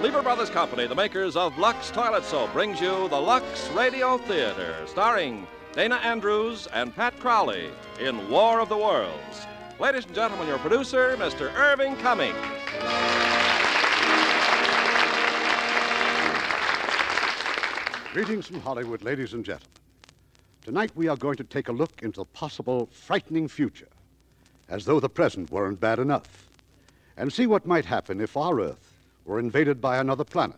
Lever Brothers Company, the makers of Lux Toilet Soap, brings you the Lux Radio Theater, starring Dana Andrews and Pat Crowley in War of the Worlds. Ladies and gentlemen, your producer, Mr. Irving Cummings. Greetings from Hollywood, ladies and gentlemen. Tonight we are going to take a look into the possible frightening future, as though the present weren't bad enough, and see what might happen if our Earth were invaded by another planet.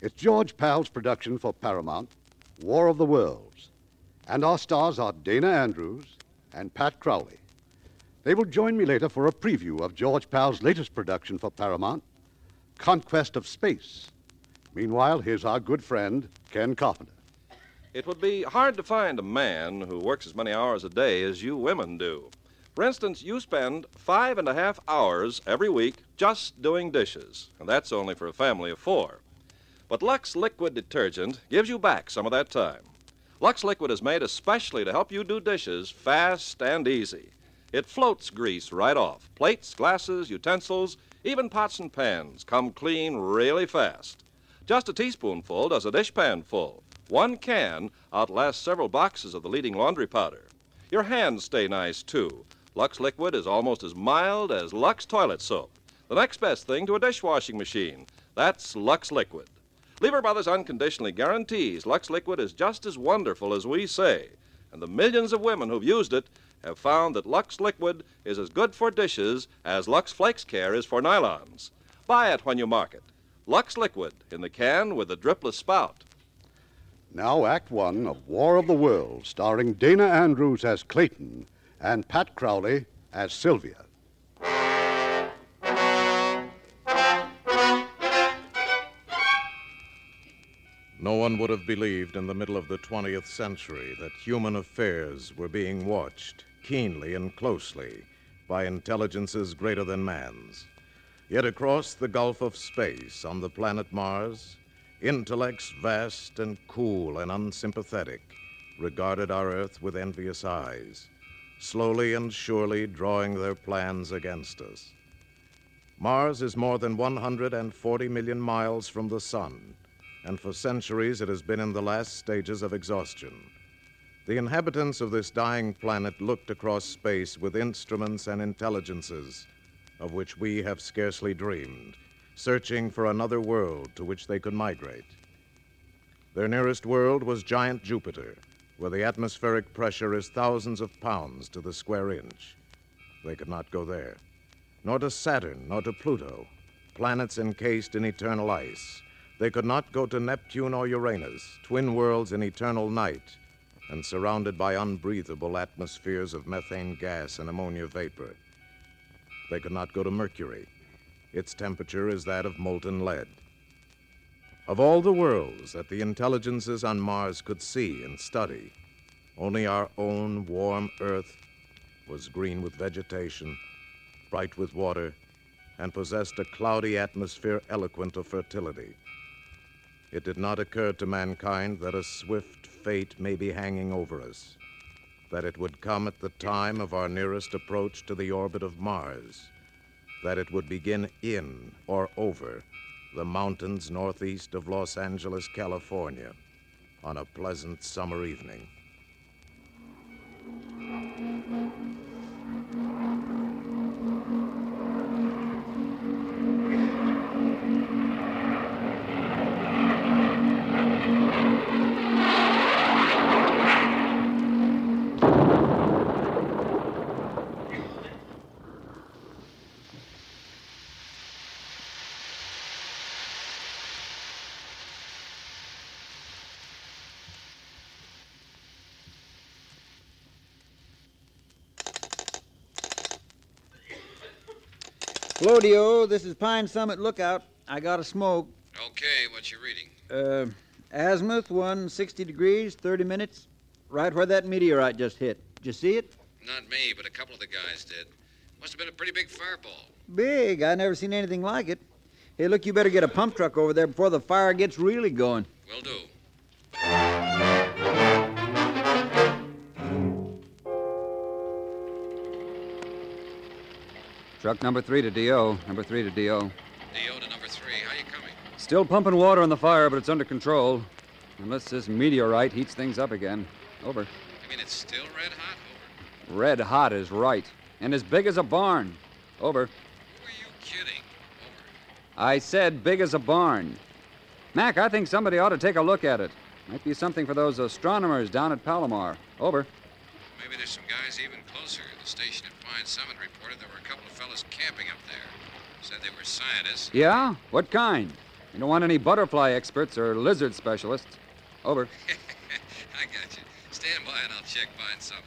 It's George Pal's production for Paramount, War of the Worlds, and our stars are Dana Andrews and Pat Crowley. They will join me later for a preview of George Pal's latest production for Paramount, Conquest of Space. Meanwhile, here's our good friend, Ken Carpenter. It would be hard to find a man who works as many hours a day as you women do. For instance, you spend five and a half hours every week just doing dishes, and that's only for a family of four. But Lux Liquid Detergent gives you back some of that time. Lux Liquid is made especially to help you do dishes fast and easy. It floats grease right off. Plates, glasses, utensils, even pots and pans come clean really fast. Just a teaspoonful does a dishpan full. One can outlasts several boxes of the leading laundry powder. Your hands stay nice, too. Lux Liquid is almost as mild as Lux Toilet Soap. The next best thing to a dishwashing machine. That's Lux Liquid. Lever Brothers unconditionally guarantees Lux Liquid is just as wonderful as we say. And the millions of women who've used it have found that Lux Liquid is as good for dishes as Lux Flakes Care is for nylons. Buy it when you market. Lux Liquid in the can with the dripless spout. Now, Act One of War of the Worlds, starring Dana Andrews as Clayton and Pat Crowley as Sylvia. No one would have believed in the middle of the 20th century that human affairs were being watched keenly and closely by intelligences greater than man's. Yet across the gulf of space on the planet Mars, intellects vast and cool and unsympathetic regarded our Earth with envious eyes, slowly and surely drawing their plans against us. Mars is more than 140 million miles from the Sun, and for centuries it has been in the last stages of exhaustion. The inhabitants of this dying planet looked across space with instruments and intelligences of which we have scarcely dreamed, searching for another world to which they could migrate. Their nearest world was giant Jupiter, where the atmospheric pressure is thousands of pounds to the square inch. They could not go there. Nor to Saturn, nor to Pluto, planets encased in eternal ice. They could not go to Neptune or Uranus, twin worlds in eternal night, and surrounded by unbreathable atmospheres of methane gas and ammonia vapor. They could not go to Mercury. Its temperature is that of molten lead. Of all the worlds that the intelligences on Mars could see and study, only our own warm Earth was green with vegetation, bright with water, and possessed a cloudy atmosphere eloquent of fertility. It did not occur to mankind that a swift fate may be hanging over us, that it would come at the time of our nearest approach to the orbit of Mars, that it would begin in or over the mountains northeast of Los Angeles, California, on a pleasant summer evening. Hello, Dio. This is Pine Summit Lookout. I got a smoke. Okay, what you reading? Uh, azimuth, 160 degrees, 30 minutes. Right where that meteorite just hit. Did you see it? Not me, but a couple of the guys did. Must have been a pretty big fireball. Big. I never seen anything like it. Hey, look, you better get a pump truck over there before the fire gets really going. Will do. Truck number three to D.O. Number three to D.O. D.O. to number three. How you coming? Still pumping water on the fire, but it's under control. Unless this meteorite heats things up again. Over. You mean it's still red hot? Over. Red hot is right. And as big as a barn. Over. Who are you kidding? Over. I said big as a barn. Mac, I think somebody ought to take a look at it. Might be something for those astronomers down at Palomar. Over. Maybe there's some guys even closer. The station at Pine Summit reported there were a couple of fellas camping up there. Said they were scientists. Yeah? What kind? You don't want any butterfly experts or lizard specialists. Over. I got you. Stand by and I'll check Pine Summit.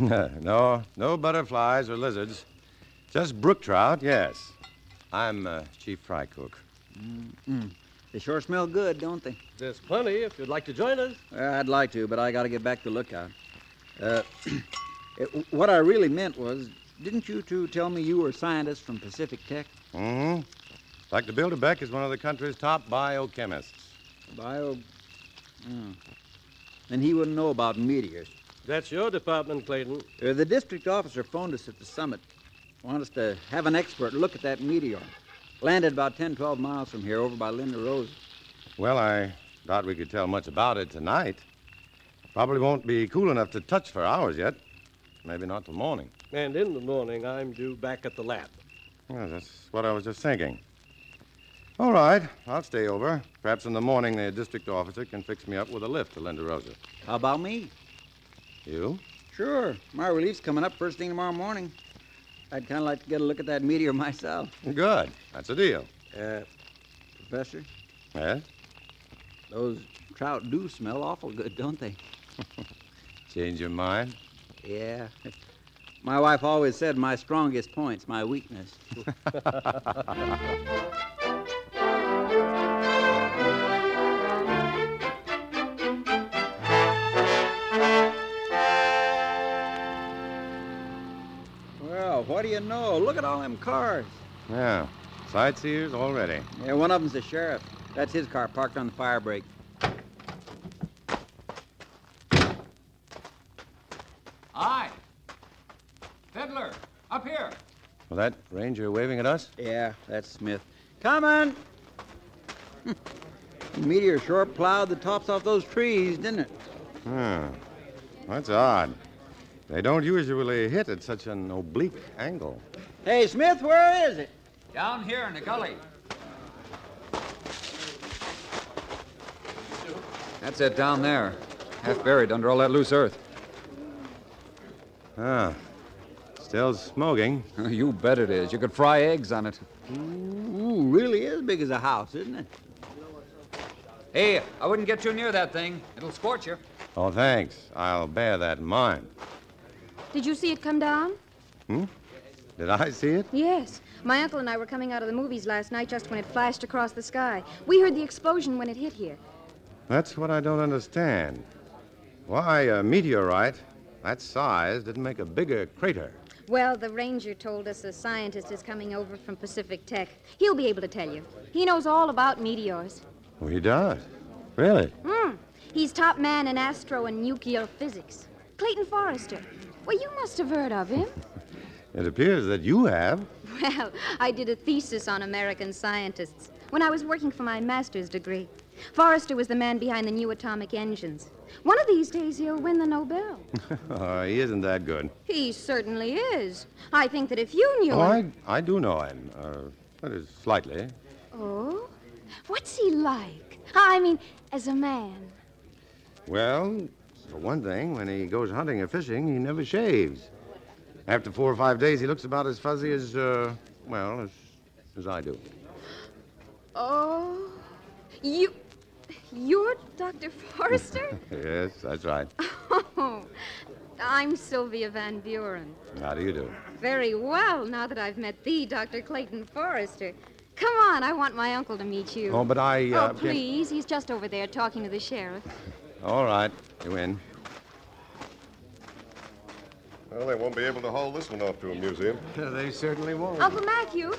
no, no butterflies or lizards. Just brook trout, yes. I'm uh, Chief Fry Cook. Mm-mm. They sure smell good, don't they? There's plenty if you'd like to join us. Well, I'd like to, but I got to get back to Lookout. Uh, it, what I really meant was, didn't you two tell me you were scientists from Pacific Tech? Mm-hmm. Dr. Bilderbeck is one of the country's top biochemists. Bio. Oh. Then he wouldn't know about meteors. That's your department, Clayton. Uh, the district officer phoned us at the summit. Want us to have an expert look at that meteor. Landed about 10, 12 miles from here, over by Linda Rosa. Well, I doubt we could tell much about it tonight. Probably won't be cool enough to touch for hours yet. Maybe not till morning. And in the morning, I'm due back at the lab. Well, that's what I was just thinking. All right, I'll stay over. Perhaps in the morning the district officer can fix me up with a lift to Linda Rosa. How about me? You? Sure. My relief's coming up first thing tomorrow morning. I'd kind of like to get a look at that meteor myself. Good. That's a deal. Uh, Professor, Yes? those trout do smell awful good, don't they? Change your mind? Yeah. My wife always said my strongest point's my weakness. what do you know? Look at all them cars. Yeah. Sightseers already. Yeah, one of them's the sheriff. That's his car parked on the fire break. Aye. Fiddler, up here. Well, that ranger waving at us? Yeah, that's Smith. Coming! the meteor sure plowed the tops off those trees, didn't it? Hmm. That's odd. They don't usually hit at such an oblique angle. Hey, Smith, where is it? Down here in the gully. That's it down there. Half buried under all that loose earth. Ah. Still smoking. you bet it is. You could fry eggs on it. Ooh, really is big as a house, isn't it? Hey, I wouldn't get too near that thing. It'll scorch you. Oh, thanks. I'll bear that in mind. Did you see it come down? Hmm? Did I see it? Yes. My uncle and I were coming out of the movies last night just when it flashed across the sky. We heard the explosion when it hit here. That's what I don't understand. Why, a meteorite that size didn't make a bigger crater. Well, the ranger told us a scientist is coming over from Pacific Tech. He'll be able to tell you. He knows all about meteors. Oh, he does? Really? Hmm. He's top man in astro and nuclear physics. Clayton Forrester. Well, you must have heard of him. It appears that you have. Well, I did a thesis on American scientists when I was working for my master's degree. Forrester was the man behind the new atomic engines. One of these days he'll win the Nobel. oh, he isn't that good. He certainly is. I think that if you knew Oh, him. I, I do know him. Uh, that is, slightly. Oh? What's he like? I mean, as a man. Well, for one thing, when he goes hunting or fishing, he never shaves. After four or five days, he looks about as fuzzy as, uh, well, as, as I do. Oh. You. You're Dr. Forrester? yes, that's right. Oh, I'm Sylvia Van Buren. How do you do? Very well, now that I've met thee, Dr. Clayton Forrester. Come on, I want my uncle to meet you. Oh, but I, uh, oh, please. He's just over there talking to the sheriff. All right, you in. Well, they won't be able to haul this one off to a museum. they certainly won't. Uncle Matthew,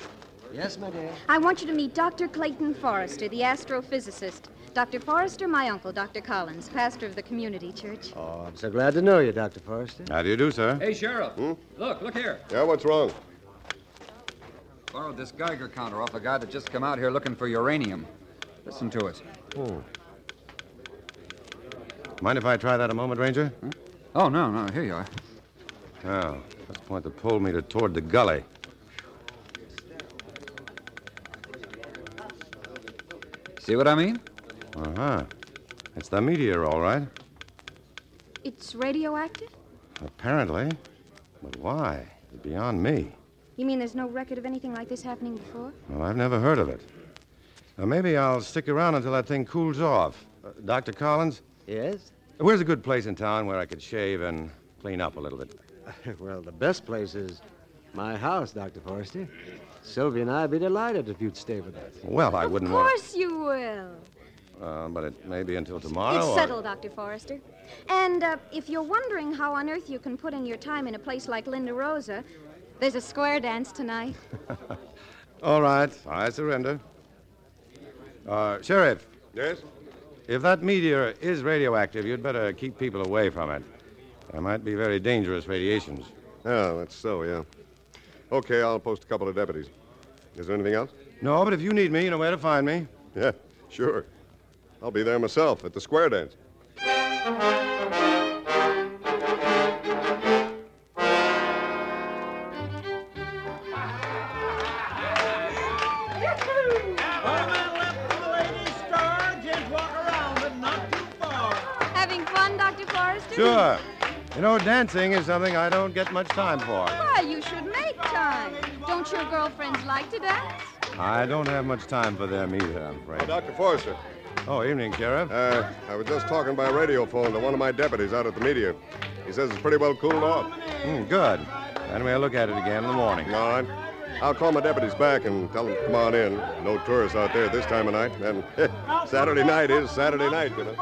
Yes, my dear. I want you to meet Dr. Clayton Forrester, the astrophysicist. Dr. Forrester, my uncle, Dr. Collins, pastor of the community church. Oh, I'm so glad to know you, Dr. Forrester. How do you do, sir? Hey, Sheriff. Hmm? Look, look here. Yeah, what's wrong? Borrowed this Geiger counter off a guy that just come out here looking for uranium. Listen to it. Oh. Mind if I try that a moment, Ranger? Oh, no, no, here you are. Oh, let's point the pole meter toward the gully. See what I mean? Uh huh. It's the meteor, all right. It's radioactive? Apparently. But why? It's beyond me. You mean there's no record of anything like this happening before? Well, I've never heard of it. Now, maybe I'll stick around until that thing cools off. Uh, Dr. Collins? Yes? Where's a good place in town where I could shave and clean up a little bit? well, the best place is my house, Dr. Forrester. Sylvia and I'd be delighted if you'd stay with us. Well, I Of wouldn't want. Of course you will. Uh, but it may be until tomorrow. It's or- settled, Dr. Forrester. And uh, if you're wondering how on earth you can put in your time in a place like Linda Rosa, there's a square dance tonight. All right, I surrender. Uh, Sheriff. Yes? If that meteor is radioactive, you'd better keep people away from it. There might be very dangerous radiations. Oh, that's so, yeah. Okay, I'll post a couple of deputies. Is there anything else? No, but if you need me, you know where to find me. Yeah, sure. I'll be there myself at the square dance. Know, dancing is something I don't get much time for. Why, you should make time. Don't your girlfriends like to dance? I don't have much time for them either, I'm afraid. Oh, Dr. Forrester. Oh, evening, Sheriff. Uh, I was just talking by radio phone to one of my deputies out at the meteor. He says it's pretty well cooled off. Hmm, good. Then we'll look at it again in the morning. All right. I'll call my deputies back and tell them to come on in. No tourists out there this time of night. And Saturday night is Saturday night, you know.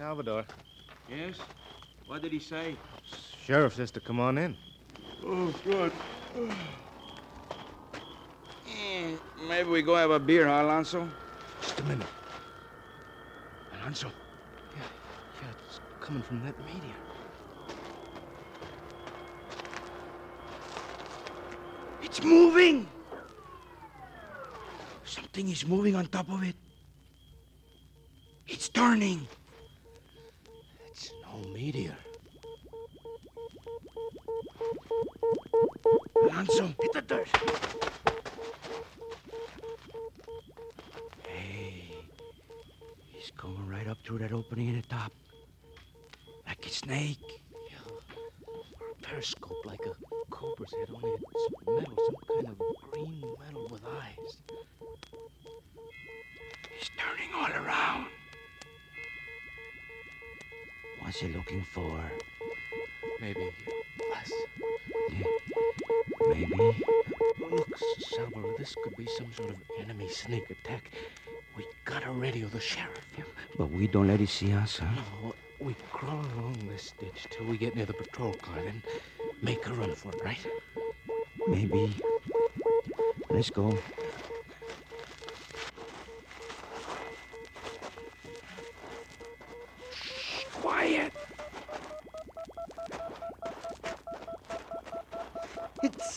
Salvador. Yes? What did he say? Sheriff says to come on in. Oh, good. Eh, maybe we go have a beer, huh, Alonzo? Just a minute. Alonzo. Yeah, yeah, it's coming from that meteor. It's moving! Something is moving on top of it. It's turning. No meteor. Alonzo, hit the dirt. Hey, he's going right up through that opening in the top. Like a snake. Or a periscope like a cobra's head, only it's metal, some kind of green metal with eyes. He's turning all around. What's he looking for? Maybe us. Yeah. Maybe. Look, Salvador, this could be some sort of enemy sneak attack. We gotta radio the sheriff. But we don't let it see us, huh? No, we crawl along this ditch till we get near the patrol car, then make a run for it, right? Maybe. Let's go.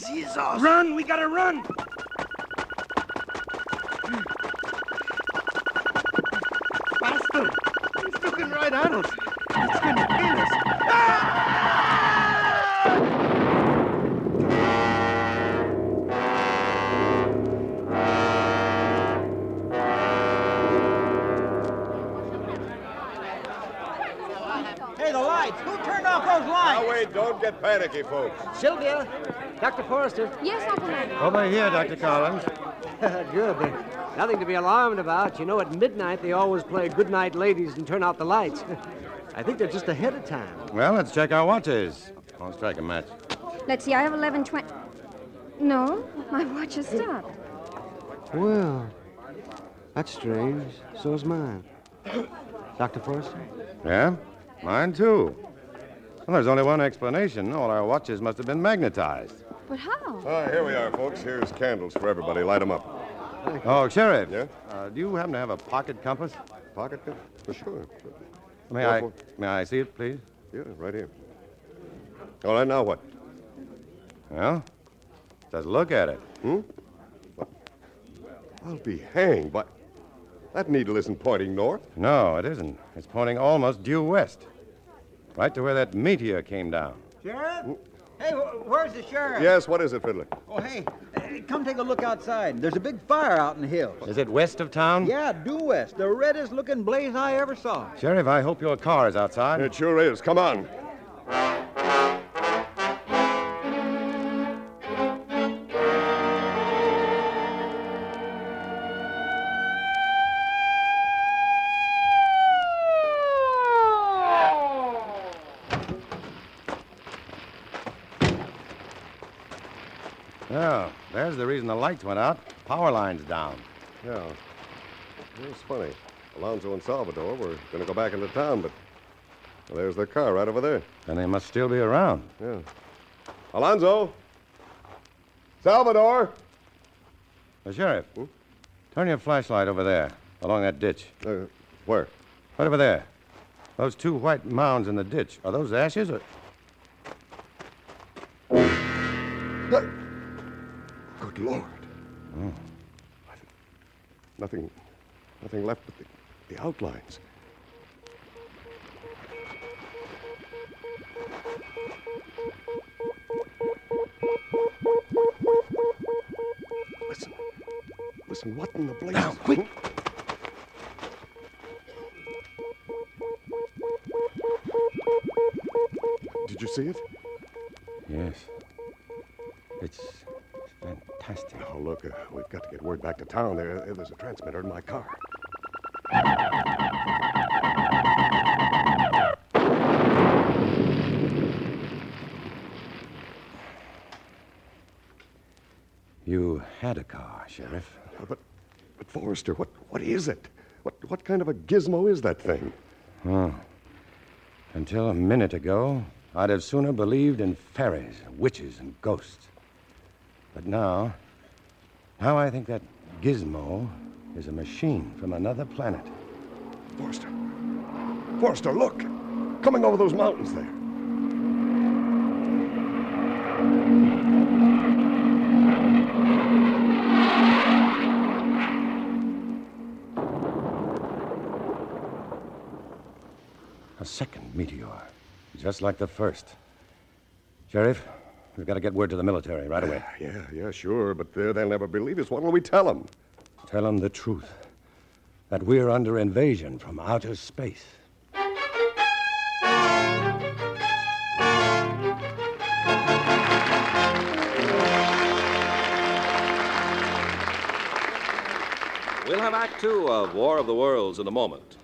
It sees us. Run! We gotta run! Faster! He's looking right at us. It's gonna kill us. Hey, the lights! Who turned off those lights? Now, wait, don't don't get panicky, folks. Sylvia, Dr. Forrester. Yes, Uncle Matthew. Over here, Dr. Collins. Good. There's nothing to be alarmed about. You know, at midnight they always play Good Night Ladies and turn out the lights. I think they're just ahead of time. Well, let's check our watches. I'll strike a match. Let's see, I have 11.20. No, my watch has stopped. Well, that's strange. So is mine. Dr. Forrester? Yeah? Mine too. Well, there's only one explanation. All our watches must have been magnetized. But how? Here we are, folks. Here's candles for everybody. Light them up. Oh, Sheriff. Yeah? Uh, do you happen to have a pocket compass? Pocket compass? For sure. May I, may I see it, please? Yeah, right here. All right, now what? Well, just look at it. Hmm? I'll be hanged, but that needle isn't pointing north. No, it isn't. It's pointing almost due west. Right to where that meteor came down. Sheriff? Hey, where's the sheriff? Yes, what is it, Fiddler? Oh, hey, come take a look outside. There's a big fire out in the hills. Is it west of town? Yeah, due west. The reddest looking blaze I ever saw. Sheriff, I hope your car is outside. It sure is. Come on. Oh, there's the reason the lights went out. Power line's down. Yeah. It's funny. Alonzo and Salvador were going to go back into town, but well, there's their car right over there. Then they must still be around. Yeah. Alonzo! Salvador! Uh, Sheriff, turn your flashlight over there, along that ditch. Uh, where? Right over there. Those two white mounds in the ditch. Are those ashes or. Good Lord. Oh. Nothing, nothing left but the, the outlines. Listen. Listen, what in the blazes? Now, quick! Hmm? Did you see it? Yes. It's fantastic. Oh, look, uh, we've got to get word back to town. There, there's a transmitter in my car. You had a car, Sheriff. But, but Forrester, what, what is it? What, what kind of a gizmo is that thing? Until a minute ago, I'd have sooner believed in fairies, witches, and ghosts. But now, now I think that gizmo is a machine from another planet. Forrester. Forrester, look! Coming over those mountains there. A second meteor, just like the first. Sheriff, we've got to get word to the military right away. Yeah, yeah, sure, but uh, they'll never believe us. What'll we tell them? Tell them the truth that we're under invasion from outer space. We'll have Act Two of War of the Worlds in a moment.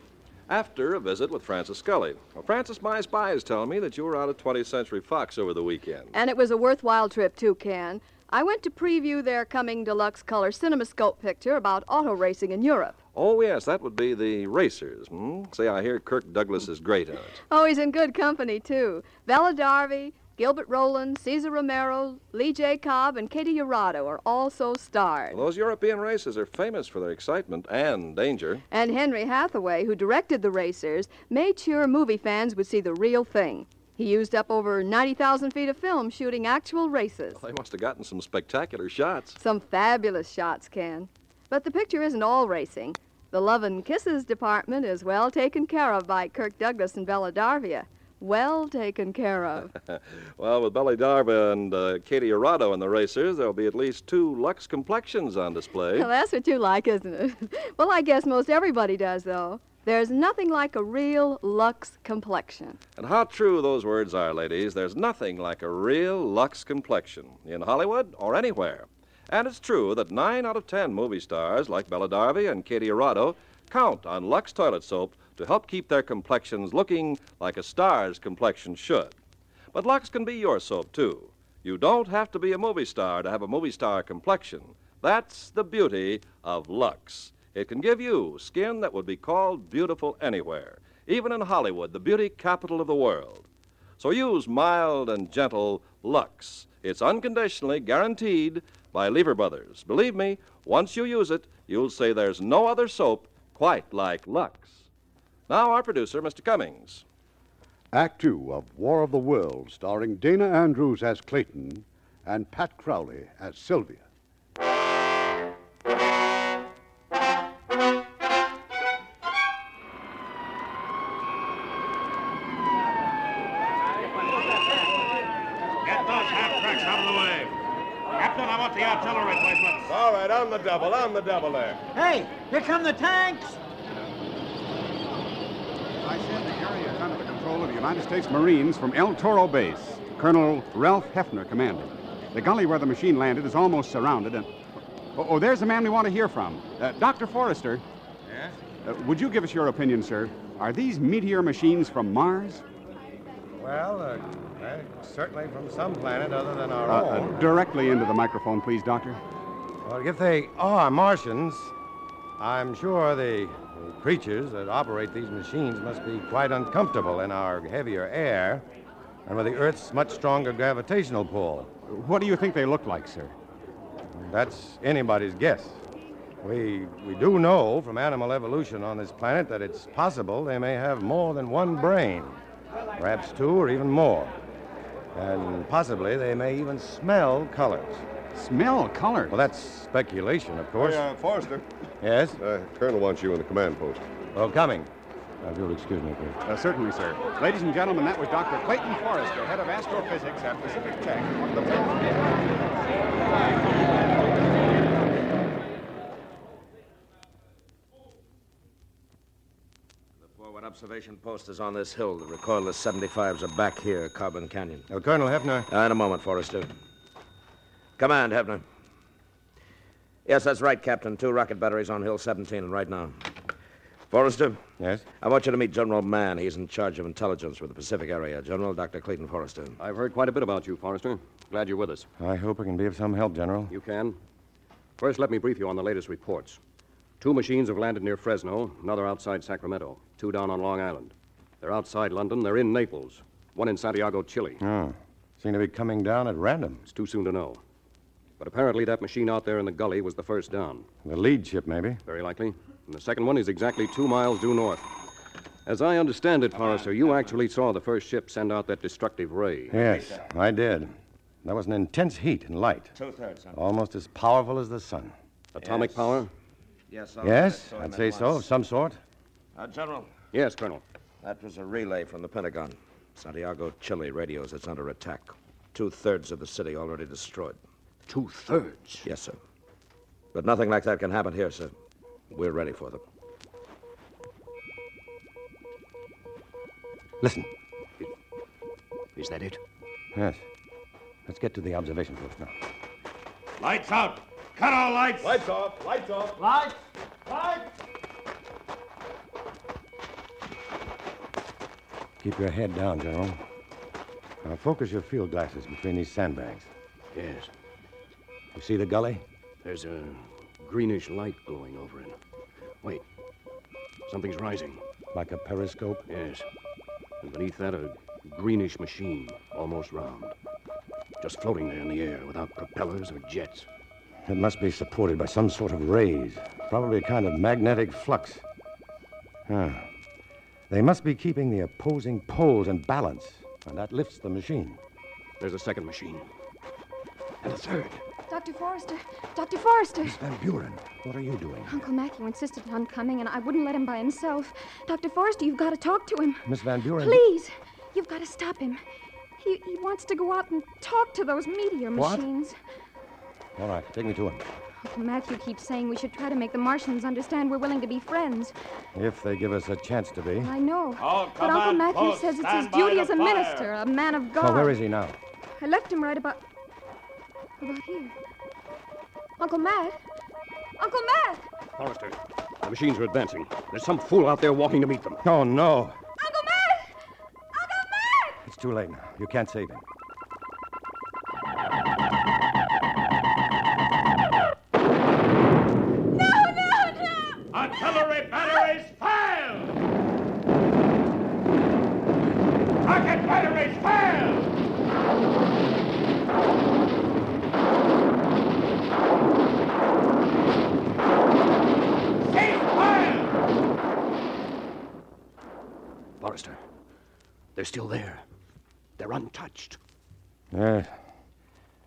After a visit with Francis Scully. Well, Francis, my spies tell me that you were out at 20th Century Fox over the weekend. And it was a worthwhile trip, too, Ken. I went to preview their coming deluxe color cinemascope picture about auto racing in Europe. Oh, yes, that would be the Racers. Hmm? Say, I hear Kirk Douglas is great in it. Oh, he's in good company, too. Bella Darvi, Gilbert Roland, Cesar Romero, Lee J. Cobb, and Katy Jurado are also starred. Well, those European races are famous for their excitement and danger. And Henry Hathaway, who directed the racers, made sure movie fans would see the real thing. He used up over 90,000 feet of film shooting actual races. They must have gotten some spectacular shots. Some fabulous shots, Ken. But the picture isn't all racing. The Love and Kisses department is well taken care of by Kirk Douglas and Bella Darvi. Well taken care of. well, with Bella Darvi and uh, Katy Jurado in the Racers, there'll be at least two Lux complexions on display. Well, that's what you like, isn't it? well, I guess most everybody does, though. There's nothing like a real Lux complexion. And how true those words are, ladies. There's nothing like a real Lux complexion in Hollywood or anywhere. And it's true that nine out of ten movie stars like Bella Darvi and Katy Jurado count on Lux toilet soap to help keep their complexions looking like a star's complexion should. But Lux can be your soap, too. You don't have to be a movie star to have a movie star complexion. That's the beauty of Lux. It can give you skin that would be called beautiful anywhere, even in Hollywood, the beauty capital of the world. So use mild and gentle Lux. It's unconditionally guaranteed by Lever Brothers. Believe me, once you use it, you'll say there's no other soap quite like Lux. Now, our producer, Mr. Cummings. Act two of War of the Worlds, starring Dana Andrews as Clayton and Pat Crowley as Sylvia. Get those half tracks out of the way. Captain, I want the artillery replacements. All right, on the double, on the double there. Hey, here come the tanks. I send the area under the control of the United States Marines from El Toro Base. Colonel Ralph Hefner commanding. The gully where the machine landed is almost surrounded, and. Oh, oh there's the man we want to hear from. Uh, Dr. Forrester. Yes? Uh, would you give us your opinion, sir? Are these meteor machines from Mars? Well, uh, uh, certainly from some planet other than our Uh, own. uh, directly into the microphone, please, Doctor. Well, if they are Martians, I'm sure the, the creatures that operate these machines must be quite uncomfortable in our heavier air and with the Earth's much stronger gravitational pull. What do you think they look like, sir? That's anybody's guess. We, we do know from animal evolution on this planet that it's possible they may have more than one brain, perhaps two or even more. And possibly they may even smell colors. Smell color. Well, that's speculation, of course. Hey, uh, Forrester. Yes? Uh, Colonel wants you in the command post. Oh, coming. Uh, if you'll excuse me, please. Uh, certainly, sir. Ladies and gentlemen, that was Dr. Clayton Forrester, head of astrophysics at Pacific Tech. the Forward observation post is on this hill. The recoilless 75s are back here, Carbon Canyon. Colonel Hefner. Uh, in a moment, Forrester. Command, Hefner. Yes, that's right, Captain. Two rocket batteries on Hill 17 right now. Forrester? Yes? I want you to meet General Mann. He's in charge of intelligence for the Pacific area. General Dr. Clayton Forrester. I've heard quite a bit about you, Forrester. Glad you're with us. I hope I can be of some help, General. You can. First, let me brief you on the latest reports. Two machines have landed near Fresno, another outside Sacramento, two down on Long Island. They're outside London, they're in Naples, one in Santiago, Chile. Oh. Seem to be coming down at random. It's too soon to know. But apparently, that machine out there in the gully was the first down. The lead ship, maybe. Very likely. And the second one is exactly two miles due north. As I understand it, Forrester, you actually saw the first ship send out that destructive ray. Yes, I did. That was an intense heat and light. Two thirds, sir. Almost as powerful as the sun. Atomic Yes. power? Yes, I'll yes I'd say so, of some sort. Uh, General. Yes, Colonel. That was a relay from the Pentagon. Santiago, Chile radios it's under attack. Two thirds of the city already destroyed. Two thirds? Yes, sir. But nothing like that can happen here, sir. We're ready for them. Listen. Is that it? Yes. Let's get to the observation post now. Lights out. Cut all lights. Lights off. Lights off. Lights. Lights. Keep your head down, General. Now focus your field glasses between these sandbags. Yes. You see the gully? There's a greenish light glowing over it. Wait. Something's rising. Like a periscope? Yes. And beneath that, a greenish machine, almost round. Just floating there in the air without propellers or jets. It must be supported by some sort of rays, probably a kind of magnetic flux. Ah. They must be keeping the opposing poles in balance, and that lifts the machine. There's a second machine. And a third. Dr. Forrester, Dr. Forrester. Miss Van Buren, what are you doing? Uncle Matthew insisted on coming, and I wouldn't let him by himself. Dr. Forrester, you've got to talk to him. Miss Van Buren. Please, you've got to stop him. He, he wants to go out and talk to those meteor What? machines. All right, take me to him. Uncle Matthew keeps saying we should try to make the Martians understand we're willing to be friends. If they give us a chance to be. I know. All but Uncle command Matthew says it's his duty as a fire. minister, a man of God. Oh, where is he now? I left him right about. About here. Uncle Matt? Uncle Matt! Forrester, the machines are advancing. There's some fool out there walking to meet them. Oh, no. Uncle Matt! Uncle Matt! It's too late now. You can't save him. They're still there. They're untouched. Yes.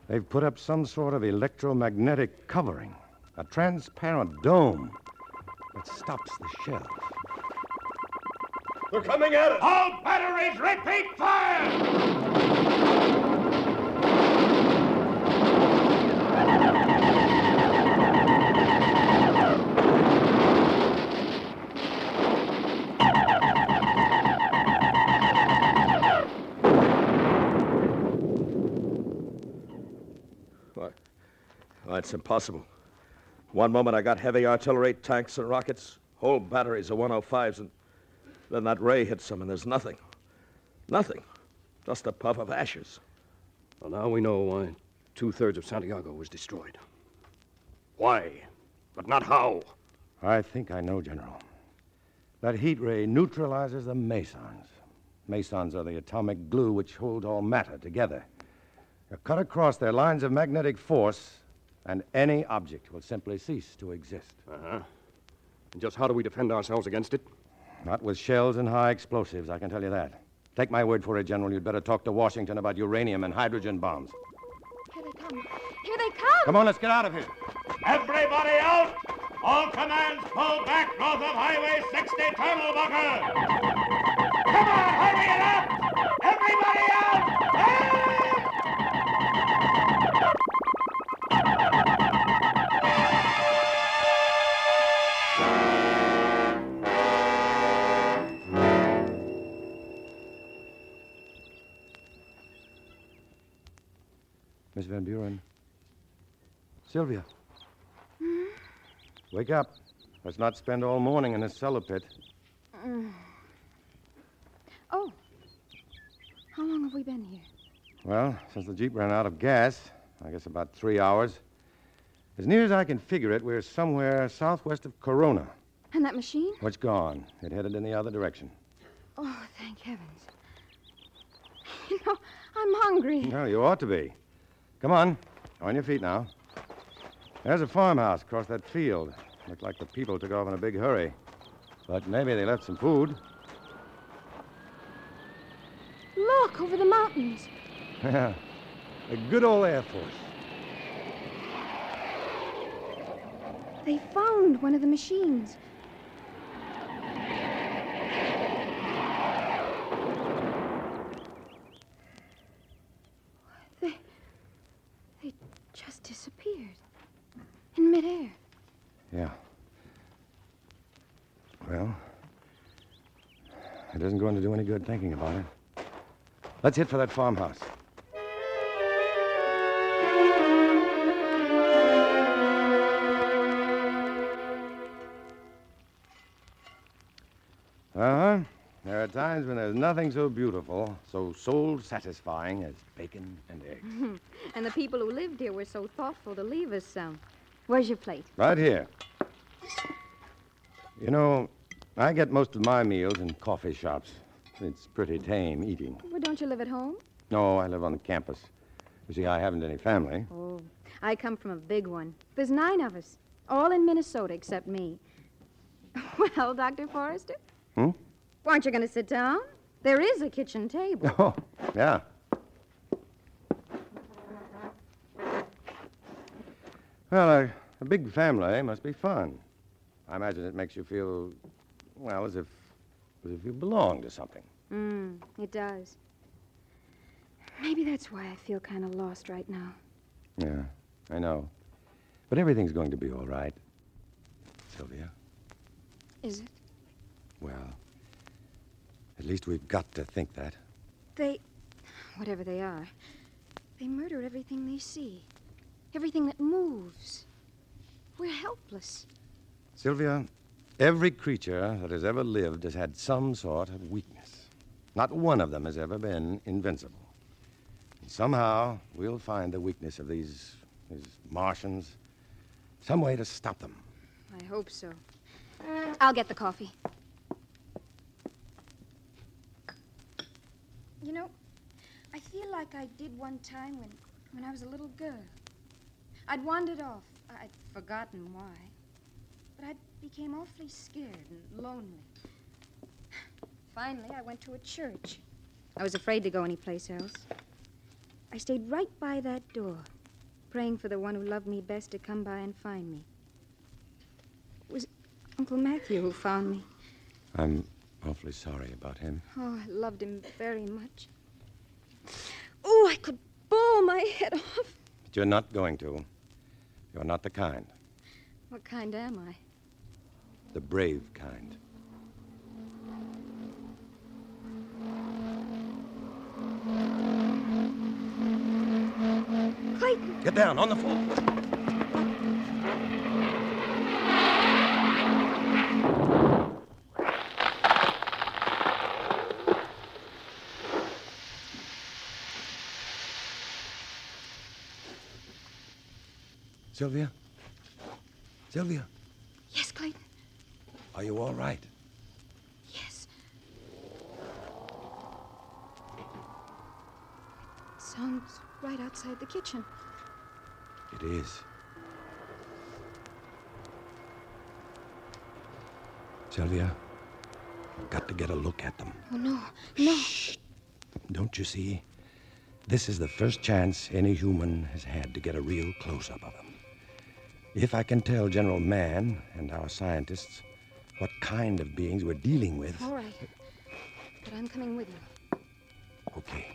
They've put up some sort of electromagnetic covering, a transparent dome that stops the shell. They're coming at us! All batteries repeat fire! It's impossible. One moment I got heavy artillery, tanks, and rockets, whole batteries of 105s, and then that ray hits them, and there's nothing. Nothing. Just a puff of ashes. Well, now we know why two thirds of Santiago was destroyed. Why? But not how. I think I know, General. That heat ray neutralizes the mesons. Mesons are the atomic glue which holds all matter together. They're cut across their lines of magnetic force, and any object will simply cease to exist. Uh huh. And just how do we defend ourselves against it? Not with shells and high explosives, I can tell you that. Take my word for it, General. You'd better talk to Washington about uranium and hydrogen bombs. Here they come. Here they come! Come on, let's get out of here. Everybody out! All commands pull back north of Highway 60 Tunnel Bunker! Come on, hurry it up! Everybody out! Miss Van Buren. Sylvia. Wake up. Let's not spend all morning in this cellar pit. Mm. Oh. How long have we been here? Well, since the Jeep ran out of gas, I guess about three hours. As near as I can figure it, we're somewhere southwest of Corona. And that machine? What's gone? It headed in the other direction. Oh, thank heavens. You know, I'm hungry. Well, you ought to be. Come on. On your feet now. There's a farmhouse across that field. Looked like the people took off in a big hurry. But maybe they left some food. Look, over the mountains. Yeah. A good old Air Force. They found one of the machines. They. they just disappeared. In midair. Yeah. Well, it isn't going to do any good thinking about it. Let's hit for that farmhouse. Uh huh. There are times when there's nothing so beautiful, so soul satisfying as bacon and eggs. and the people who lived here were so thoughtful to leave us some. Where's your plate? Right here. You know, I get most of my meals in coffee shops. It's pretty tame eating. Well, don't you live at home? No, I live on the campus. You see, I haven't any family. Oh, I come from a big one. There's nine of us, all in Minnesota except me. Well, Dr. Forrester, Hmm? aren't you going to sit down? There is a kitchen table. Oh, yeah. Well, a, a big family must be fun. I imagine it makes you feel, well, as if, as if you belong to something. Mm, it does. Maybe that's why I feel kind of lost right now. Yeah, I know. But everything's going to be all right. Sylvia, Is it? well, at least we've got to think that. They, whatever they are, they murder everything they see, everything that moves. We're helpless. Sylvia, every creature that has ever lived has had some sort of weakness. Not one of them has ever been invincible. And somehow we'll find the weakness of these, these Martians, some way to stop them. I hope so. I'll get the coffee. You know, I feel like I did one time when, when I was a little girl. I'd wandered off. I'd forgotten why. But I became awfully scared and lonely. Finally, I went to a church. I was afraid to go anyplace else. I stayed right by that door, praying for the one who loved me best to come by and find me. It was Uncle Matthew who found me. I'm awfully sorry about him. Oh, I loved him very much. Oh, I could bawl my head off. But you're not going to. You're not the kind, What kind am I? the brave kind. Clayton! Get down on the floor. Sylvia? Sylvia, Yes, Clayton. are you all right? Yes. Sounds right outside the kitchen. It is. Sylvia, I've got to get a look at them. Oh, no. No. Don't you see? This is the first chance any human has had to get a real close up of them. If I can tell General Mann and our scientists what kind of beings we're dealing with, All right. But I'm coming with you. okay.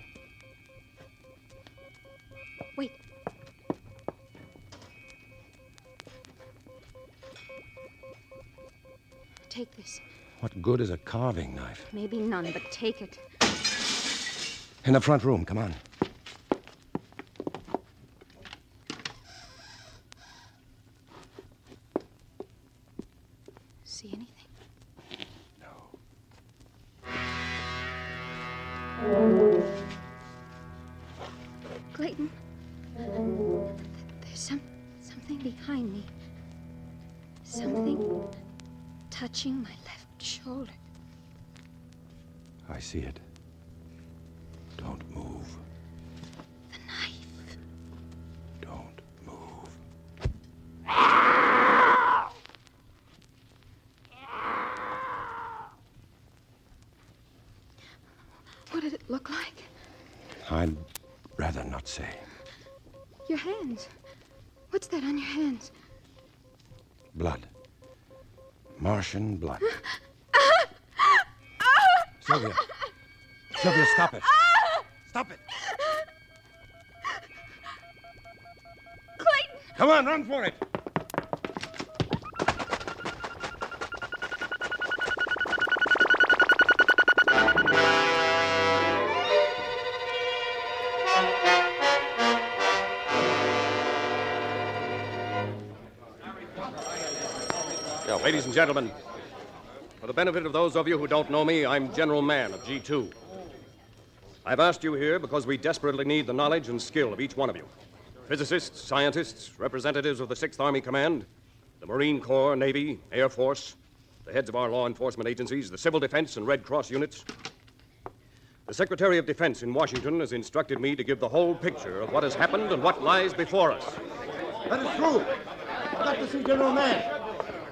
Wait. Take this. What good is a carving knife? Maybe none, but take it. In the front room, come on. I'd rather not say. Your hands. What's that on your hands? Blood. Martian blood. Sylvia. Sylvia, stop it. Stop it. Clayton! Come on, run for it. Ladies and gentlemen, for the benefit of those of you who don't know me, I'm General Mann of G2. I've asked you here because we desperately need the knowledge and skill of each one of you physicists, scientists, representatives of the 6th Army Command, the Marine Corps, Navy, Air Force, the heads of our law enforcement agencies, the Civil Defense and Red Cross units. The Secretary of Defense in Washington has instructed me to give the whole picture of what has happened and what lies before us. That is true. I'd like to see General Mann.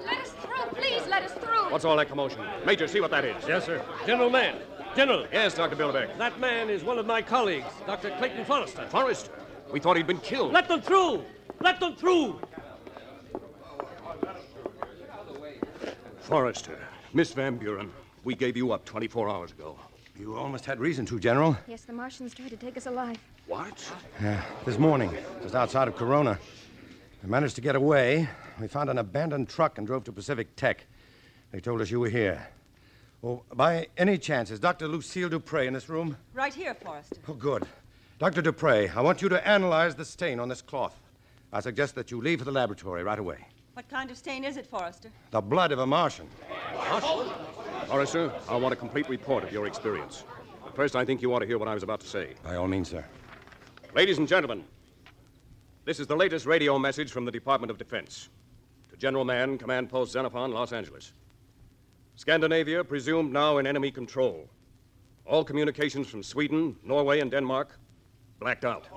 Let us through, please, let us through. What's all that commotion? Major, see what that is. Yes, sir. General Mann. General. Yes, Dr. Bilderbeck. That man is one of my colleagues, Dr. Clayton Forrester. Forrester? We thought he'd been killed. Let them through! Let them through! Forrester. Miss Van Buren, we gave you up 24 hours ago. You almost had reason to, General. Yes, the Martians tried to take us alive. What? Yeah, this morning, just outside of Corona. We managed to get away. We found an abandoned truck and drove to Pacific Tech. They told us you were here. Oh, by any chance, is Dr. Lucille Dupre in this room? Right here, Forrester. Oh, good. Dr. Dupre, I want you to analyze the stain on this cloth. I suggest that you leave for the laboratory right away. What kind of stain is it, Forrester? The blood of a Martian. Hush. Forrester, I want a complete report of your experience. But first, I think you ought to hear what I was about to say. By all means, sir. Ladies and gentlemen, this is the latest radio message from the Department of Defense. To General Mann, Command Post Xenophon, Los Angeles. Scandinavia presumed now in enemy control. All communications from Sweden, Norway, and Denmark blacked out.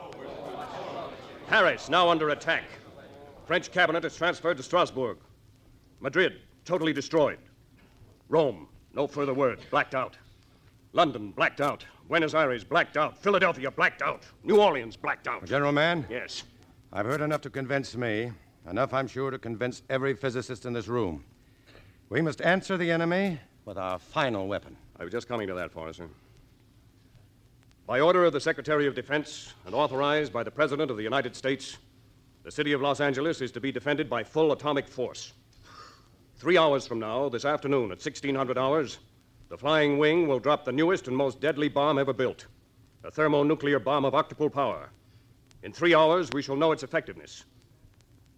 Paris now under attack. French cabinet is transferred to Strasbourg. Madrid totally destroyed. Rome, no further word, blacked out. London blacked out. Buenos Aires blacked out. Philadelphia blacked out. New Orleans blacked out. General Mann? Yes. I've heard enough to convince me. Enough, I'm sure, to convince every physicist in this room. We must answer the enemy with our final weapon. I was just coming to that, Forrester. By order of the Secretary of Defense and authorized by the President of the United States, the city of Los Angeles is to be defended by full atomic force. Three hours from now, this afternoon at 1600 hours, the Flying Wing will drop the newest and most deadly bomb ever built a thermonuclear bomb of octuple power. In three hours, we shall know its effectiveness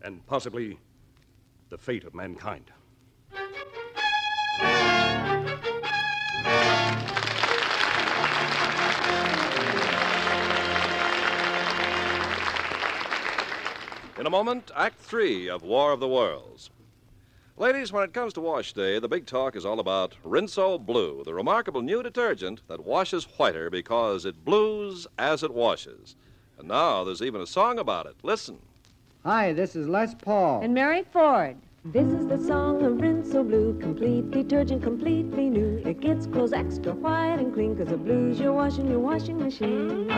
and possibly the fate of mankind. In a moment, Act Three of War of the Worlds. Ladies, when it comes to wash day, the big talk is all about Rinso Blue, the remarkable new detergent that washes whiter because it blues as it washes. And now there's even a song about it. Listen. Hi, this is Les Paul. And Mary Ford. This is the song of Rinso Blue, complete detergent, completely new. It gets clothes extra white and clean, cause it blues your washing your washing machine.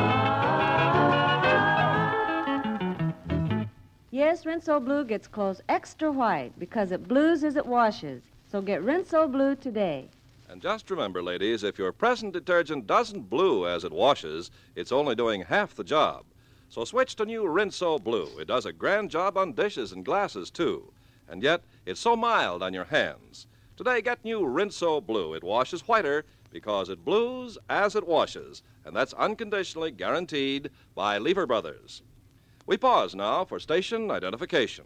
Yes, Rinso Blue gets clothes extra white because it blues as it washes. So get Rinso Blue today. And just remember, ladies, if your present detergent doesn't blue as it washes, it's only doing half the job. So switch to new Rinso Blue. It does a grand job on dishes and glasses, too. And yet, it's so mild on your hands. Today, get new Rinso Blue. It washes whiter because it blues as it washes. And that's unconditionally guaranteed by Lever Brothers. We pause now for station identification.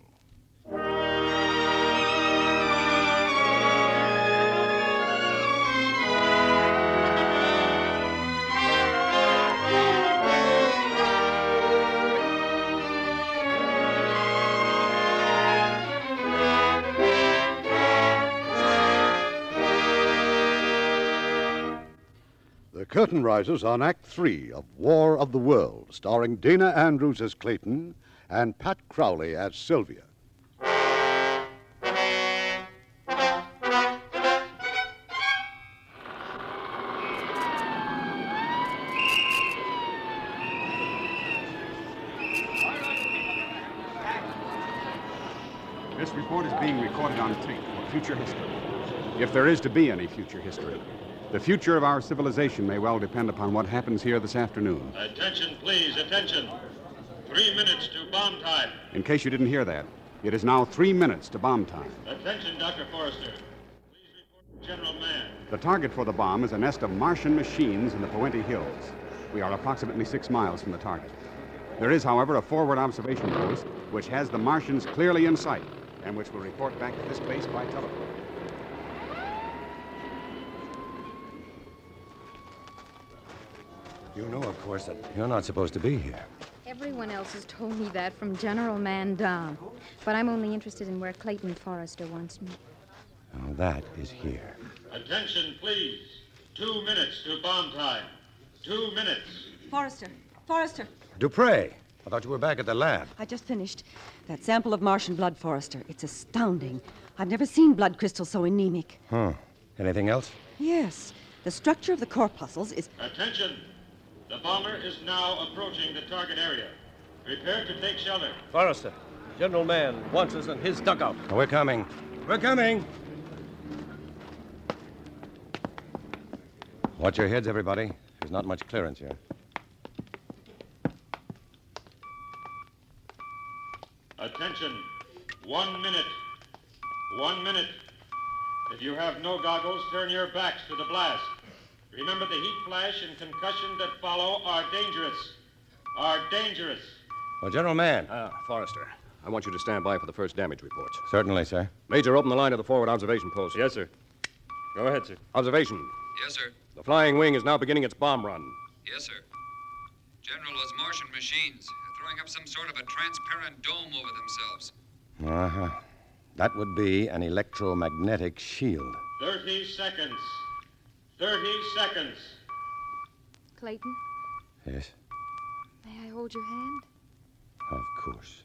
Curtain rises on Act Three of War of the World, starring Dana Andrews as Clayton and Pat Crowley as Sylvia. This report is being recorded on tape for future history. If there is to be any future history, the future of our civilization may well depend upon what happens here this afternoon. Attention, please, attention. Three minutes to bomb time. In case you didn't hear that, it is now three minutes to bomb time. Attention, Dr. Forrester. Please report to General Mann. The target for the bomb is a nest of Martian machines in the Puente Hills. We are approximately six miles from the target. There is, however, a forward observation post which has the Martians clearly in sight and which will report back to this base by telephone. You know, of course, that you're not supposed to be here. Everyone else has told me that from General Mann down. But I'm only interested in where Clayton Forrester wants me. Now, that is here. Attention, please. Two minutes to bomb time. Two minutes. Forrester, Forrester, Dupre, I thought you were back at the lab. I just finished. That sample of Martian blood, Forrester. It's astounding. I've never seen blood crystals so anemic. Huh. Anything else? Yes, the structure of the corpuscles is. Attention. The bomber is now approaching the target area. Prepare to take shelter. Forrester, General Mann wants us in his dugout. We're coming. We're coming. Watch your heads, everybody. There's not much clearance here. Attention. Attention. One minute. One minute. If you have no goggles, turn your backs to the blast. Remember the heat flash and concussion that follow are dangerous. Are dangerous. Well, General Mann. Uh, Forrester, I want you to stand by for the first damage reports. Certainly, sir. Major, open the line to the forward observation post. Yes, sir. Go ahead, sir. Observation. Yes, sir. The flying wing is now beginning its bomb run. Yes, sir. General, those Martian machines are throwing up some sort of a transparent dome over themselves. Uh huh. That would be an electromagnetic shield. 30 seconds. 30 seconds. Clayton, Yes, may I hold your hand? of course.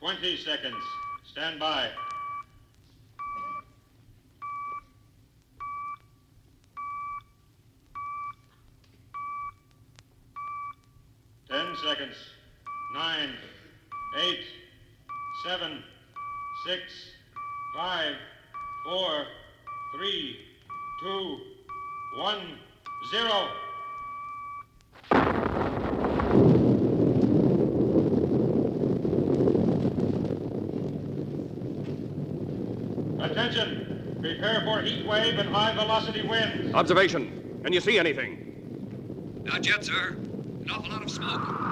20 seconds. Stand by. Ten seconds. Nine, eight, seven, six, five, four, three, two, one, zero. Attention! Prepare for heat wave and high velocity winds. Observation. Can you see anything? Not yet, sir. An awful lot of smoke.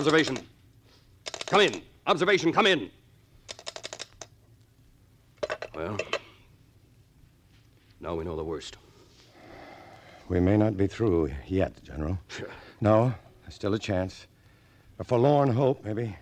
Observation. Come in. Observation, come in. Well, now we know the worst. We may not be through yet, General. No, there's still a chance. A forlorn hope, maybe,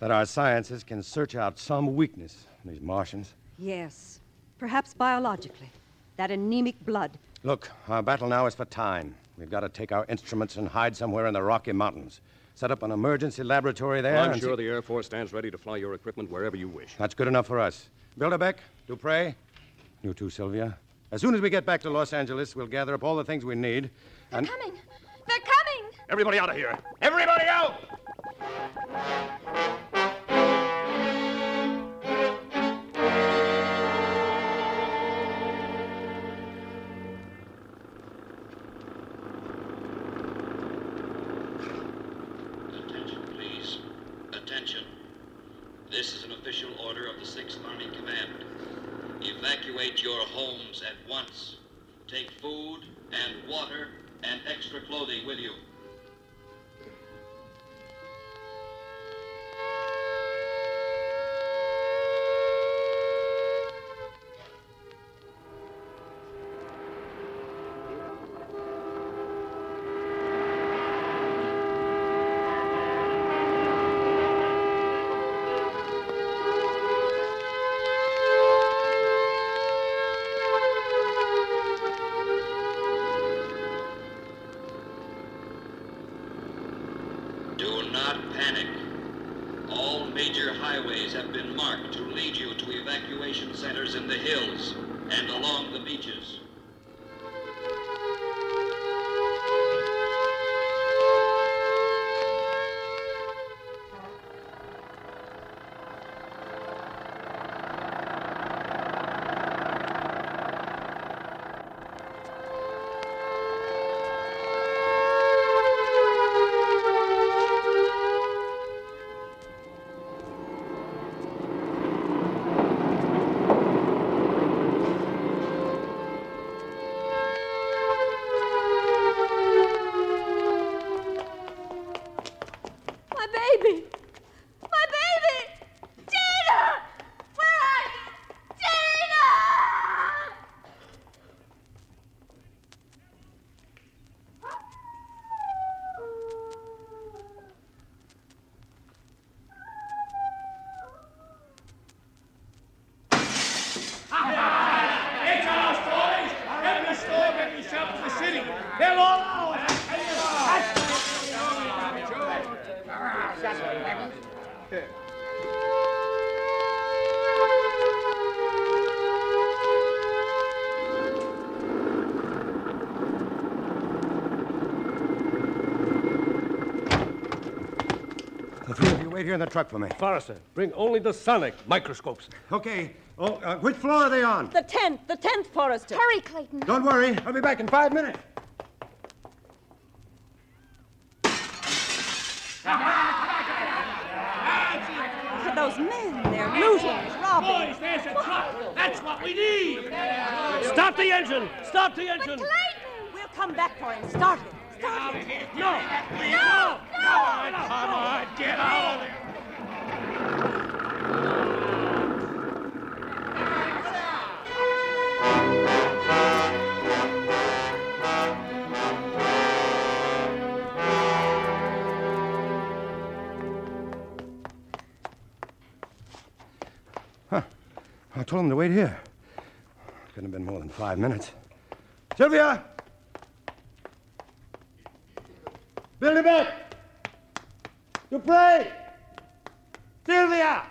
that our sciences can search out some weakness in these Martians. Yes, perhaps biologically. That anemic blood. Look, our battle now is for time. We've got to take our instruments and hide somewhere in the Rocky Mountains. Set up an emergency laboratory there. I'm sure see- the Air Force stands ready to fly your equipment wherever you wish. That's good enough for us. Bilderbeck, Dupre, you too, Sylvia. As soon as we get back to Los Angeles, we'll gather up all the things we need. And They're Coming! They're coming! everybody out of here! Everybody out! Wait here in the truck for me. Forrester, bring only the sonic microscopes. Okay. Oh, uh, which floor are they on? The tenth, the tenth, Forrester. Hurry, Clayton. Don't worry. I'll be back in five minutes. Look at those men. They're looting, robbing. Boys, there's a truck. That's what we need. Stop the engine. Stop the engine. But Clayton! We'll come back for him. Start it. Start it. No. No. Told him to wait here. Couldn't have been more than five minutes. Sylvia! Bilderbeck! Dupre! Sylvia!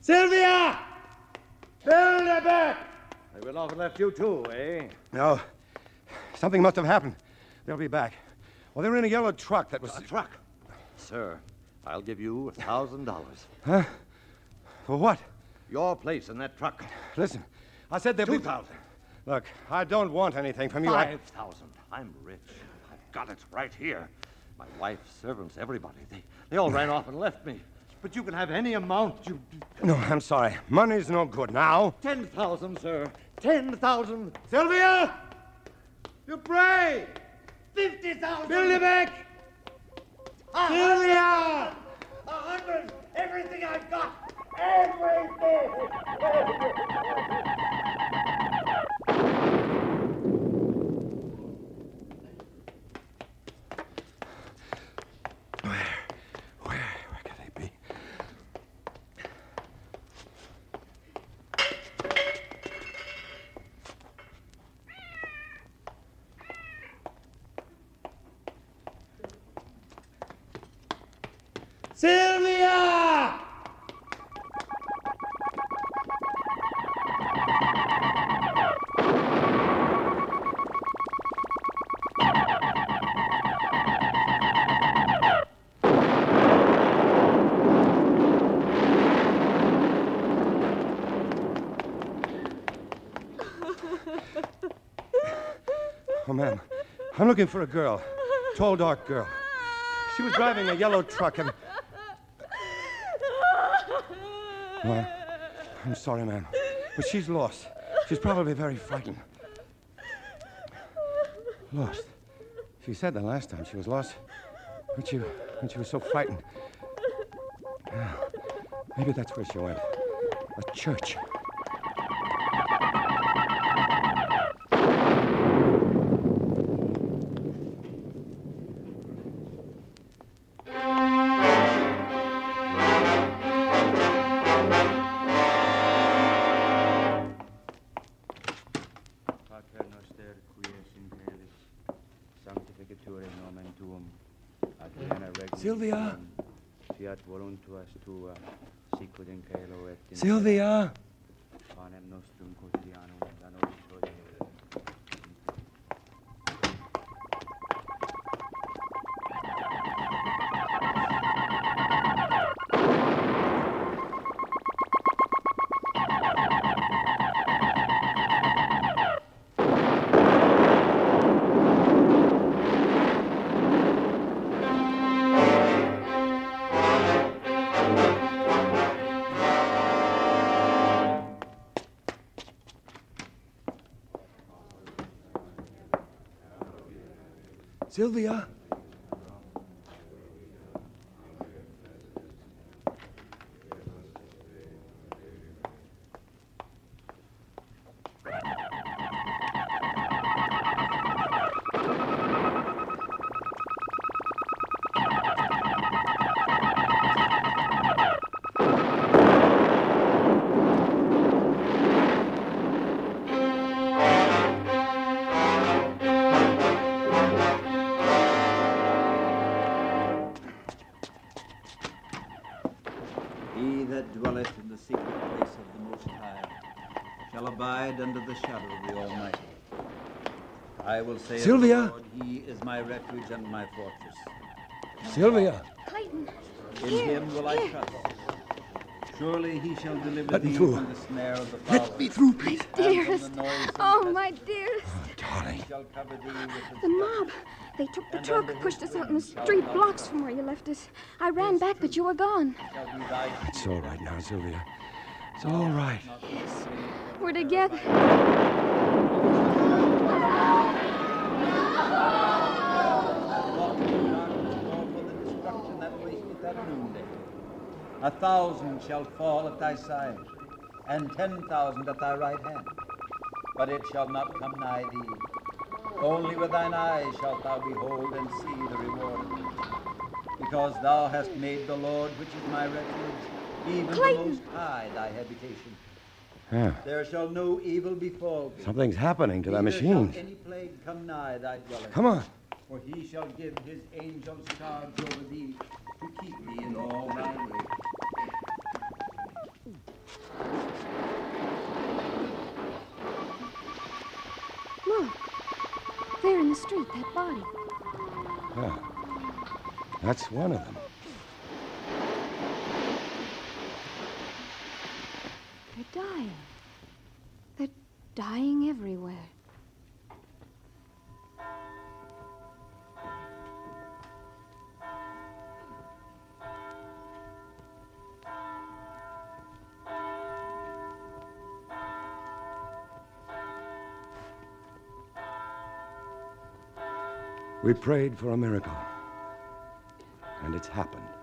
Sylvia! Bilderbeck! They off and left you too, eh? No. Something must have happened. They'll be back. Well, they were in a yellow truck that was. A truck? Sir, I'll give you a thousand dollars. Huh? For what? Your place in that truck. Listen, I said they'll Two be. thousand. Look, I don't want anything from you. I- Five thousand. I'm rich. I've got it right here. My wife, servants, everybody. They, they all ran off and left me. But you can have any amount you. No, I'm sorry. Money's no good now. Ten thousand, sir. Ten thousand. Sylvia! Dupre! Fifty thousand. Bilderbeck! A Sylvia! A hundred. Everything I've got. Everything. I'm looking for a girl. Tall, dark girl. She was driving a yellow truck and. Well, I'm sorry, ma'am, but she's lost. She's probably very frightened. Lost. She said the last time she was lost, when she, when she was so frightened. Maybe that's where she went. A church. Sylvia? Sylvia? The shadow of the Almighty. I will say, of the Sylvia? Lord, He is my refuge and my fortress. Sylvia. Clayton. In Here, Him will I here. trust. Surely He shall deliver Let me thee through. from the snare of the Let me through, please. and oh, Dearest. Oh, my dearest. Darling. He shall cover thee with His The mob. They took the truck, pushed us out in the street blocks from where you left us. I ran back, but you were gone. shall be thy It's all right now, Sylvia. It's all right. We're together. destruction that wasteth at noonday. A thousand shall fall at thy side, and ten thousand at thy right hand, but it shall not come nigh thee. Only with thine eyes shalt thou behold and see the reward. Because thou hast made the Lord, which is my refuge, even Clayton! the Most High, thy habitation. Yeah. There shall no evil befall thee. Something's happening to that Neither machine. shall any plague come nigh thy dwelling. Come on. For he shall give his angels charge over thee to keep thee in all thy ways. Look. There in the street, that body. Yeah. That's one of them. They're dying. They're dying everywhere. We prayed for a miracle. And it's happened.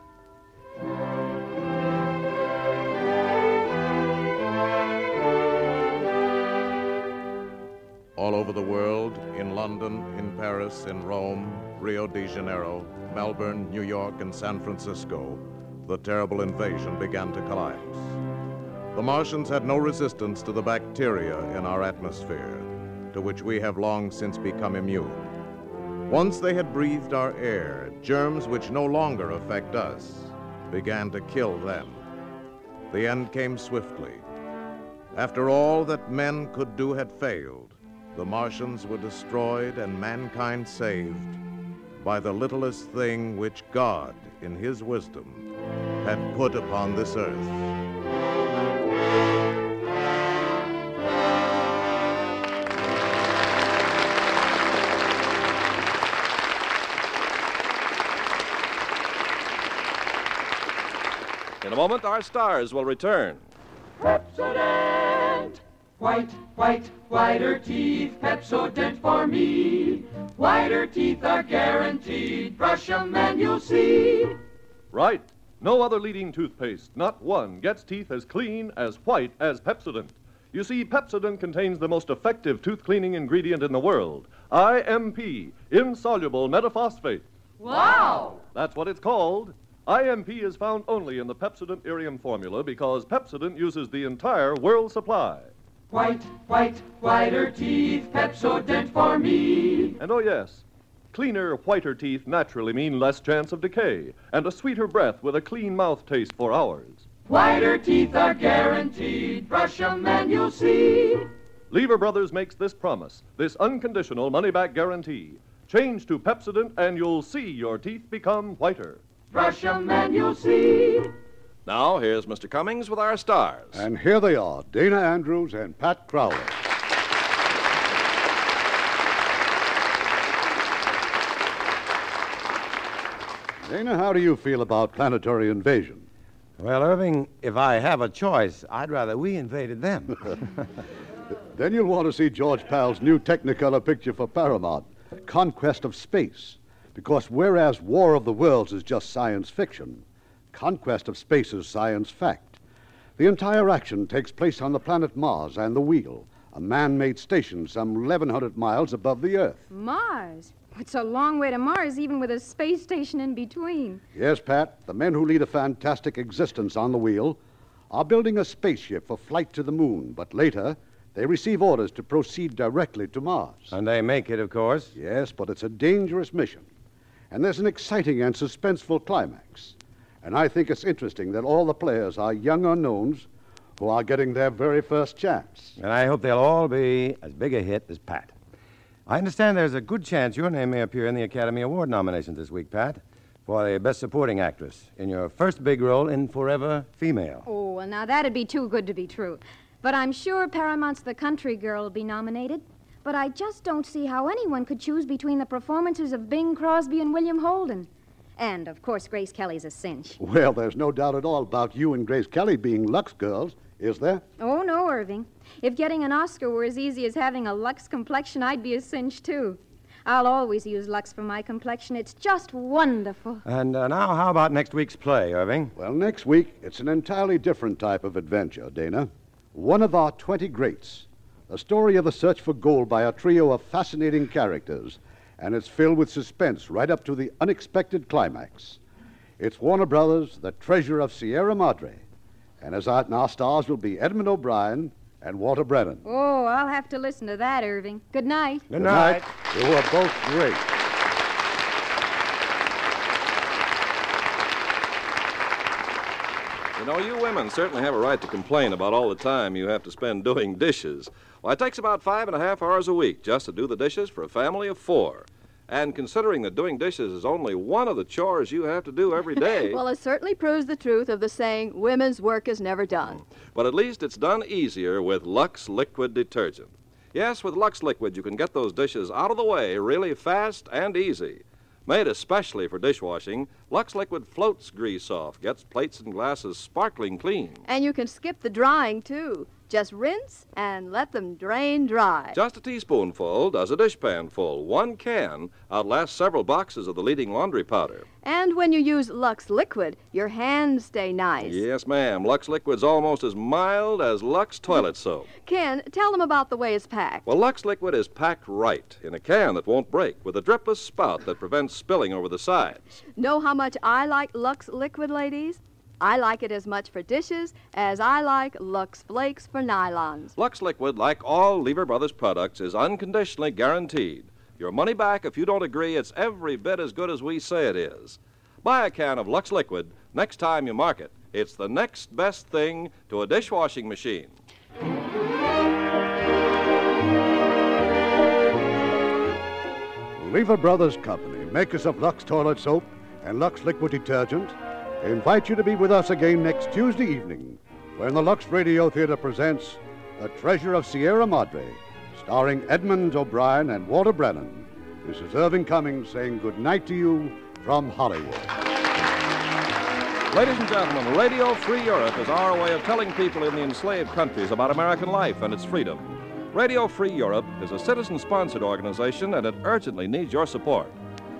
The world, in London, in Paris, in Rome, Rio de Janeiro, Melbourne, New York, and San Francisco, the terrible invasion began to collapse. The Martians had no resistance to the bacteria in our atmosphere, to which we have long since become immune. Once they had breathed our air, germs which no longer affect us began to kill them. The end came swiftly. After all that men could do had failed, the Martians were destroyed and mankind saved by the littlest thing which God, in his wisdom, had put upon this earth. In a moment, our stars will return. Pepsodent! White, white, whiter teeth, Pepsodent for me. Whiter teeth are guaranteed. Brush 'em and you'll see. Right. No other leading toothpaste, not one, gets teeth as clean, as white as Pepsodent. You see, Pepsodent contains the most effective tooth cleaning ingredient in the world IMP, insoluble metaphosphate. Wow! That's what it's called. IMP is found only in the Pepsodent Irium formula because Pepsodent uses the entire world supply. White, white, whiter teeth, Pepsodent for me. And oh, yes, cleaner, whiter teeth naturally mean less chance of decay and a sweeter breath with a clean mouth taste for hours. Whiter teeth are guaranteed. Brush 'em and you'll see. Lever Brothers makes this promise, this unconditional money back guarantee. Change to Pepsodent and you'll see your teeth become whiter. Brush 'em and you'll see. Now, here's Mr. Cummings with our stars. And here they are Dana Andrews and Pat Crowley. Dana, how do you feel about planetary invasion? Well, Irving, if I have a choice, I'd rather we invaded them. Then you'll want to see George Pal's new Technicolor picture for Paramount, Conquest of Space. Because whereas War of the Worlds is just science fiction, Conquest of Space is science fact. The entire action takes place on the planet Mars and the Wheel, a man made station some 1,100 miles above the Earth. Mars? It's a long way to Mars, even with a space station in between. Yes, Pat, the men who lead a fantastic existence on the Wheel are building a spaceship for flight to the moon, but later they receive orders to proceed directly to Mars. And they make it, of course. Yes, but it's a dangerous mission. And there's an exciting and suspenseful climax. And I think it's interesting that all the players are young unknowns who are getting their very first chance. And I hope they'll all be as big a hit as Pat. I understand there's a good chance your name may appear in the Academy Award nominations this week, Pat, for the Best Supporting Actress in your first big role in Forever Female. Oh, well, now that'd be too good to be true. But I'm sure Paramount's The Country Girl will be nominated. But I just don't see how anyone could choose between the performances of Bing Crosby and William Holden. And, of course, Grace Kelly's a cinch. Well, there's no doubt at all about you and Grace Kelly being Lux girls, is there? Oh, no, Irving. If getting an Oscar were as easy as having a Lux complexion, I'd be a cinch, too. I'll always use Lux for my complexion. It's just wonderful. And uh, now, how about next week's play, Irving? Well, next week, it's an entirely different type of adventure, Dana. One of our 20 greats. A story of the search for gold by a trio of fascinating characters, and it's filled with suspense right up to the unexpected climax. It's Warner Brothers' The Treasure of Sierra Madre. And as our, our stars will be Edmund O'Brien and Walter Brennan. Oh, I'll have to listen to that, Irving. Good night. Good night. You are both great. Know, you women certainly have a right to complain about all the time you have to spend doing dishes. Well, it takes about five and a half hours a week just to do the dishes for a family of four. And considering that doing dishes is only one of the chores you have to do every day, well, it certainly proves the truth of the saying, women's work is never done. but at least it's done easier with Lux Liquid Detergent. Yes, with Lux Liquid, you can get those dishes out of the way really fast and easy. Made especially for dishwashing, Lux Liquid floats grease off, gets plates and glasses sparkling clean. And you can skip the drying, too. Just rinse and let them drain dry. Just a teaspoonful does a dishpan full. One can outlasts several boxes of the leading laundry powder. And when you use Lux Liquid, your hands stay nice. Yes, ma'am. Lux Liquid's almost as mild as Lux toilet mm. soap. Ken, tell them about the way it's packed. Well, Lux Liquid is packed right in a can that won't break with a dripless spout that prevents spilling over the sides. Know how much I like Lux Liquid, ladies? I like it as much for dishes as I like Lux Flakes for nylons. Lux Liquid, like all Lever Brothers products, is unconditionally guaranteed. Your money back if you don't agree it's every bit as good as we say it is. Buy a can of Lux Liquid next time you mark it. It's the next best thing to a dishwashing machine. Lever Brothers Company, makers of Lux Toilet Soap and Lux Liquid Detergent, invite you to be with us again next Tuesday evening when the Lux Radio Theater presents The Treasure of Sierra Madre, starring Edmund O'Brien and Walter Brennan. This is Irving Cummings saying good night to you from Hollywood. Ladies and gentlemen, Radio Free Europe is our way of telling people in the enslaved countries about American life and its freedom. Radio Free Europe is a citizen sponsored organization and it urgently needs your support.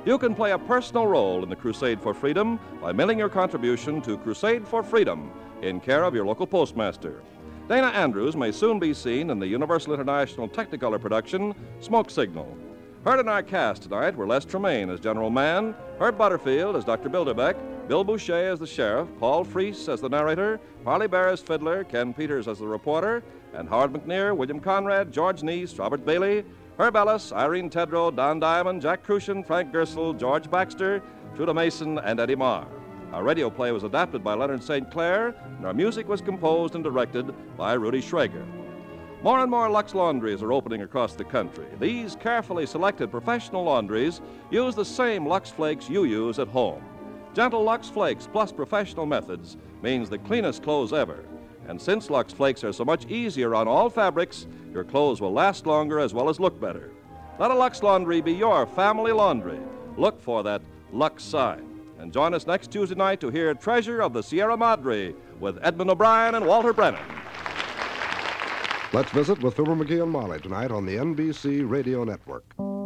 You can play a personal role in the crusade for freedom by mailing your contribution to Crusade for Freedom in care of your local postmaster. Dana Andrews may soon be seen in the Universal International Technicolor production Smoke Signal. Heard in our cast tonight were Les Tremayne as General Mann, Herb Butterfield as Dr. Bilderbeck, Bill Bouchey as the sheriff, Paul Frees as the narrator, Parley Baer as fiddler, Ken Peters as the reporter, and Howard McNear, William Conrad, George Neise, Robert Bailey, Herb Ellis, Irene Tedrow, Don Diamond, Jack Kruschen, Frank Gerstle, George Baxter, Truda Marson, and Eddie Marr. Our radio play was adapted by Leonard St. Clair, and our music was composed and directed by Rudy Schrager. More and more Lux laundries are opening across the country. These carefully selected professional laundries use the same Lux Flakes you use at home. Gentle Lux Flakes plus professional methods means the cleanest clothes ever. And since Lux Flakes are so much easier on all fabrics, your clothes will last longer as well as look better. Let a Lux laundry be your family laundry. Look for that Lux sign. And join us next Tuesday night to hear Treasure of the Sierra Madre with Edmund O'Brien and Walter Brennan. Let's visit with Fibber McGee and Molly tonight on the NBC Radio Network.